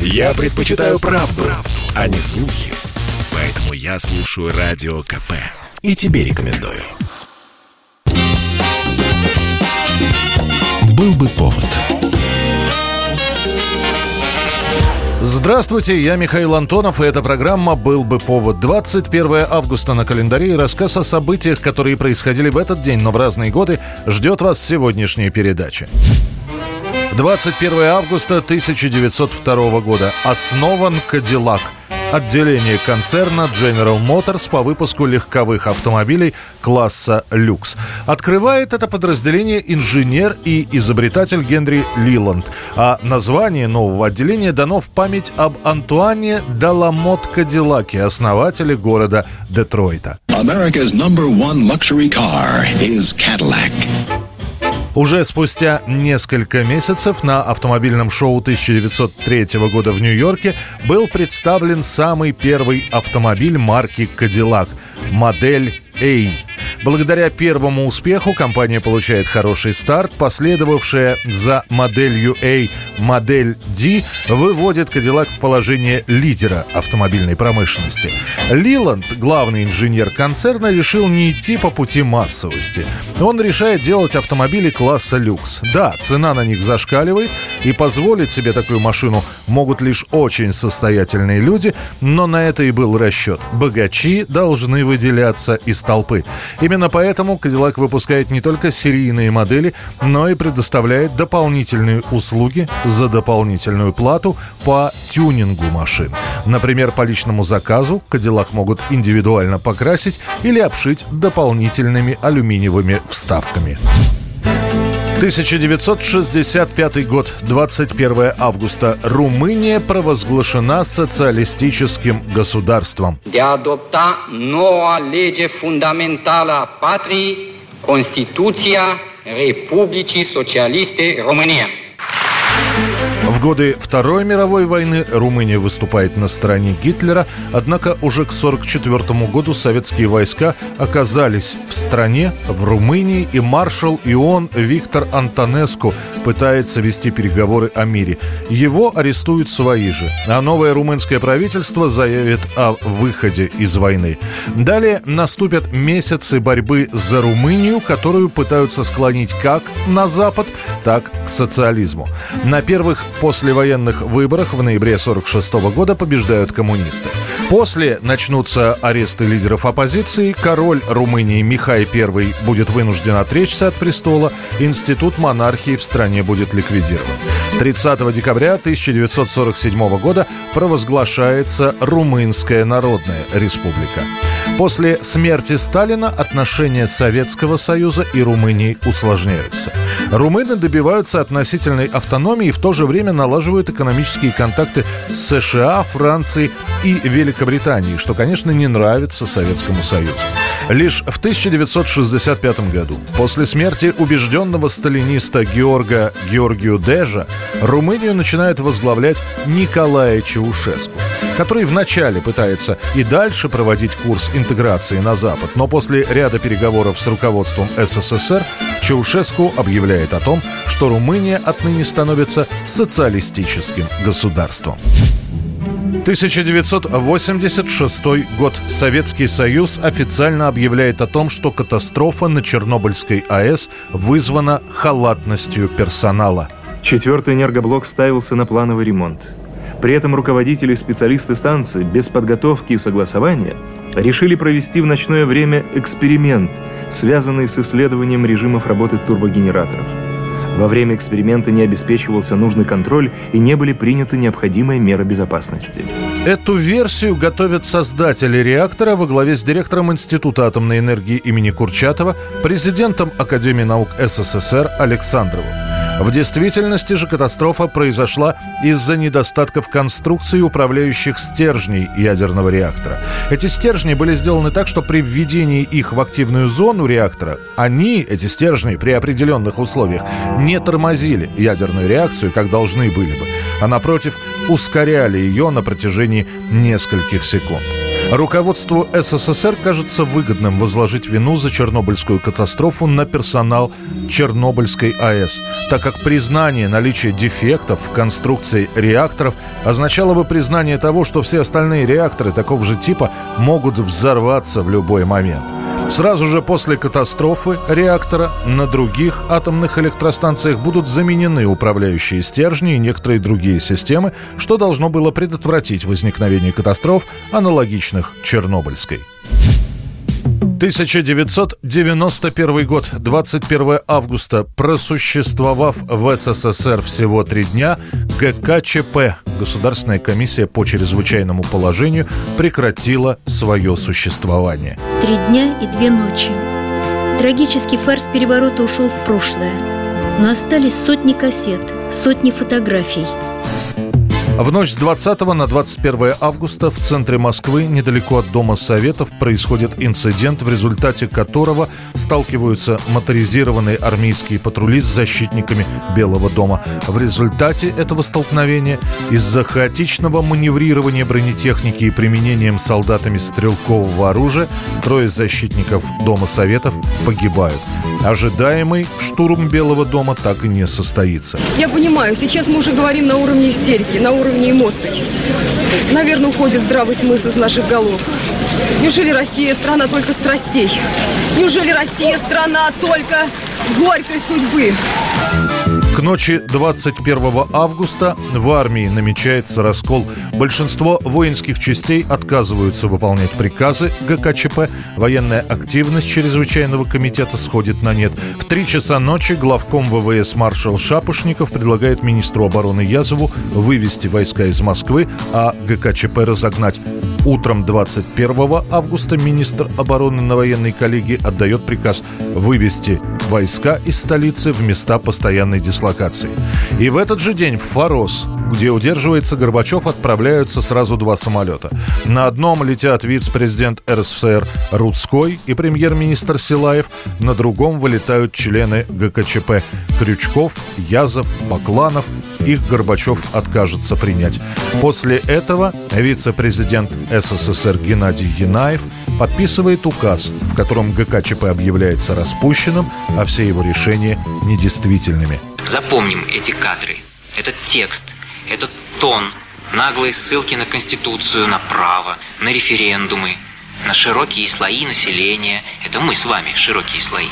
Я предпочитаю правду, правду, а не слухи. Поэтому я слушаю Радио КП. И тебе рекомендую. Был бы повод. Здравствуйте, я Михаил Антонов, и эта программа «Был бы повод». 21 августа на календаре и рассказ о событиях, которые происходили в этот день, но в разные годы, ждет вас сегодняшняя передача. 21 августа 1902 года. Основан «Кадиллак» отделение концерна General Motors по выпуску легковых автомобилей класса люкс. Открывает это подразделение инженер и изобретатель Генри Лиланд. А название нового отделения дано в память об Антуане Даламот Кадиллаке, основателе города Детройта. America's number one luxury car is Cadillac. Уже спустя несколько месяцев на автомобильном шоу 1903 года в Нью-Йорке был представлен самый первый автомобиль марки Cadillac – модель A. Благодаря первому успеху компания получает хороший старт. Последовавшая за моделью A модель D выводит Cadillac в положение лидера автомобильной промышленности. Лиланд, главный инженер концерна, решил не идти по пути массовости. Он решает делать автомобили класса люкс. Да, цена на них зашкаливает, и позволить себе такую машину могут лишь очень состоятельные люди, но на это и был расчет. Богачи должны выделяться из толпы. Именно поэтому Cadillac выпускает не только серийные модели, но и предоставляет дополнительные услуги за дополнительную плату по тюнингу машин. Например, по личному заказу Cadillac могут индивидуально покрасить или обшить дополнительными алюминиевыми вставками. 1965 год, 21 августа. Румыния провозглашена социалистическим государством. De adopta noua lege fundamentală a patriei, Constituția Republicii Socialiste. Thank you. В годы Второй мировой войны Румыния выступает на стороне Гитлера, однако уже к 1944 году советские войска оказались в стране, в Румынии, и маршал Ион Виктор Антонеску пытается вести переговоры о мире. Его арестуют свои же, а новое румынское правительство заявит о выходе из войны. Далее наступят месяцы борьбы за Румынию, которую пытаются склонить как на Запад, так к социализму. На первых послевоенных выборах в ноябре 1946 года побеждают коммунисты. После начнутся аресты лидеров оппозиции, король Румынии Михай I будет вынужден отречься от престола, институт монархии в стране будет ликвидирован. 30 декабря 1947 года провозглашается Румынская Народная Республика. После смерти Сталина отношения Советского Союза и Румынии усложняются. Румыны добиваются относительной автономии и в то же время налаживают экономические контакты с США, Францией и Великобританией, что, конечно, не нравится Советскому Союзу. Лишь в 1965 году, после смерти убежденного сталиниста Георга Георгию Дежа, Румынию начинает возглавлять Николай Чаушеску который вначале пытается и дальше проводить курс интеграции на Запад, но после ряда переговоров с руководством СССР Чаушеску объявляет о том, что Румыния отныне становится социалистическим государством. 1986 год. Советский Союз официально объявляет о том, что катастрофа на Чернобыльской АЭС вызвана халатностью персонала. Четвертый энергоблок ставился на плановый ремонт. При этом руководители и специалисты станции без подготовки и согласования решили провести в ночное время эксперимент, связанный с исследованием режимов работы турбогенераторов. Во время эксперимента не обеспечивался нужный контроль и не были приняты необходимые меры безопасности. Эту версию готовят создатели реактора во главе с директором Института атомной энергии имени Курчатова, президентом Академии наук СССР Александровым. В действительности же катастрофа произошла из-за недостатков конструкции управляющих стержней ядерного реактора. Эти стержни были сделаны так, что при введении их в активную зону реактора, они, эти стержни, при определенных условиях, не тормозили ядерную реакцию, как должны были бы, а напротив, ускоряли ее на протяжении нескольких секунд. Руководству СССР кажется выгодным возложить вину за Чернобыльскую катастрофу на персонал Чернобыльской АЭС, так как признание наличия дефектов в конструкции реакторов означало бы признание того, что все остальные реакторы такого же типа могут взорваться в любой момент. Сразу же после катастрофы реактора на других атомных электростанциях будут заменены управляющие стержни и некоторые другие системы, что должно было предотвратить возникновение катастроф, аналогичных Чернобыльской. 1991 год, 21 августа. Просуществовав в СССР всего три дня, ГКЧП, Государственная комиссия по чрезвычайному положению, прекратила свое существование. Три дня и две ночи. Трагический фарс переворота ушел в прошлое. Но остались сотни кассет, сотни фотографий – в ночь с 20 на 21 августа в центре Москвы, недалеко от Дома Советов, происходит инцидент, в результате которого сталкиваются моторизированные армейские патрули с защитниками Белого дома. В результате этого столкновения из-за хаотичного маневрирования бронетехники и применением солдатами стрелкового оружия трое защитников Дома Советов погибают. Ожидаемый штурм Белого дома так и не состоится. Я понимаю, сейчас мы уже говорим на уровне истерики, на уровне уровне эмоций. Наверное, уходит здравый смысл из наших голов. Неужели Россия страна только страстей? Неужели Россия страна только горькой судьбы? К ночи 21 августа в армии намечается раскол. Большинство воинских частей отказываются выполнять приказы ГКЧП. Военная активность чрезвычайного комитета сходит на нет. В три часа ночи главком ВВС маршал Шапошников предлагает министру обороны Язову вывести войска из Москвы, а ГКЧП разогнать. Утром 21 августа министр обороны на военной коллегии отдает приказ вывести войска из столицы в места постоянной дислокации. И в этот же день в Форос, где удерживается Горбачев, отправляются сразу два самолета. На одном летят вице-президент РСФСР Рудской и премьер-министр Силаев, на другом вылетают члены ГКЧП Крючков, Язов, Бакланов. Их Горбачев откажется принять. После этого вице-президент СССР Геннадий Янаев подписывает указ, в котором ГКЧП объявляется распущенным, а все его решения недействительными. Запомним эти кадры, этот текст, этот тон, наглые ссылки на Конституцию, на право, на референдумы, на широкие слои населения, это мы с вами, широкие слои,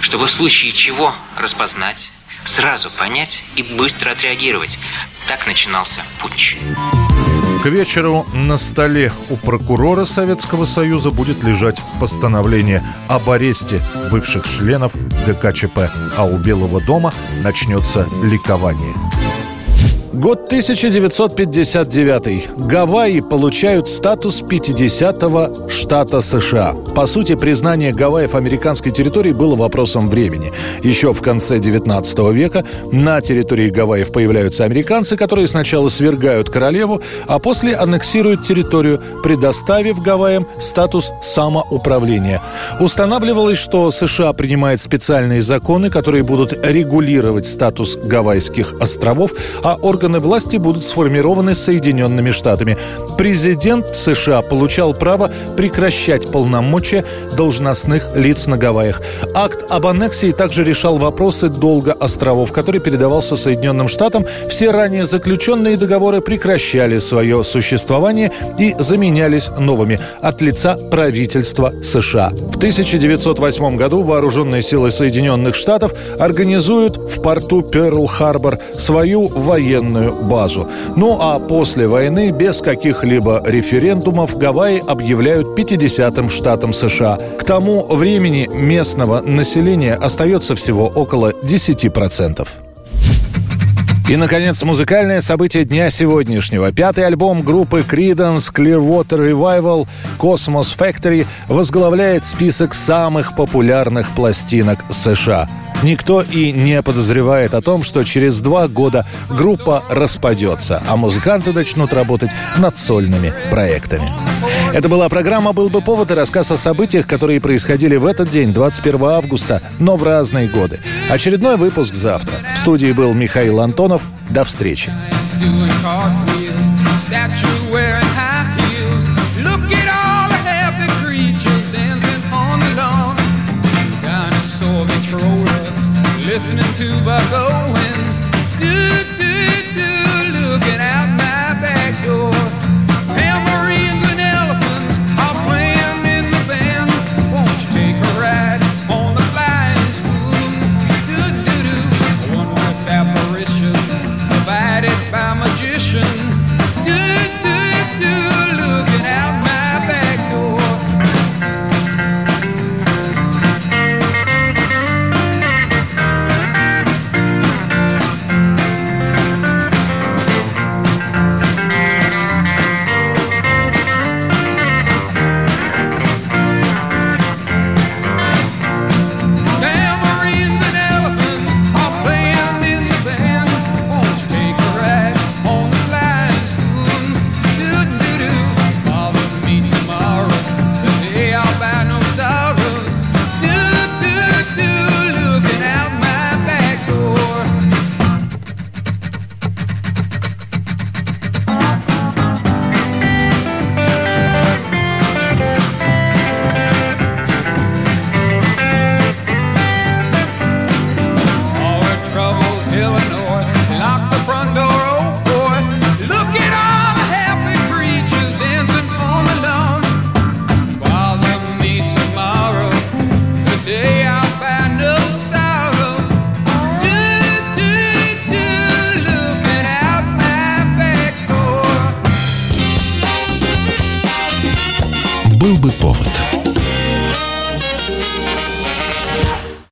чтобы в случае чего распознать, сразу понять и быстро отреагировать. Так начинался путч. К вечеру на столе у прокурора Советского Союза будет лежать постановление об аресте бывших членов ГКЧП, а у Белого дома начнется ликование. Год 1959. Гавайи получают статус 50-го штата США. По сути, признание Гавайев американской территории было вопросом времени. Еще в конце 19 века на территории Гавайев появляются американцы, которые сначала свергают королеву, а после аннексируют территорию, предоставив Гавайям статус самоуправления. Устанавливалось, что США принимает специальные законы, которые будут регулировать статус Гавайских островов, а органы органы власти будут сформированы Соединенными Штатами. Президент США получал право прекращать полномочия должностных лиц на Гавайях. Акт об аннексии также решал вопросы долга островов, который передавался Соединенным Штатам. Все ранее заключенные договоры прекращали свое существование и заменялись новыми от лица правительства США. В 1908 году вооруженные силы Соединенных Штатов организуют в порту Перл-Харбор свою военную военную базу. Ну а после войны без каких-либо референдумов Гавайи объявляют 50-м штатом США. К тому времени местного населения остается всего около 10%. И, наконец, музыкальное событие дня сегодняшнего. Пятый альбом группы Creedence Clearwater Revival Cosmos Factory возглавляет список самых популярных пластинок США – Никто и не подозревает о том, что через два года группа распадется, а музыканты начнут работать над сольными проектами. Это была программа «Был бы повод» и рассказ о событиях, которые происходили в этот день, 21 августа, но в разные годы. Очередной выпуск завтра. В студии был Михаил Антонов. До встречи. Look at all to buckle.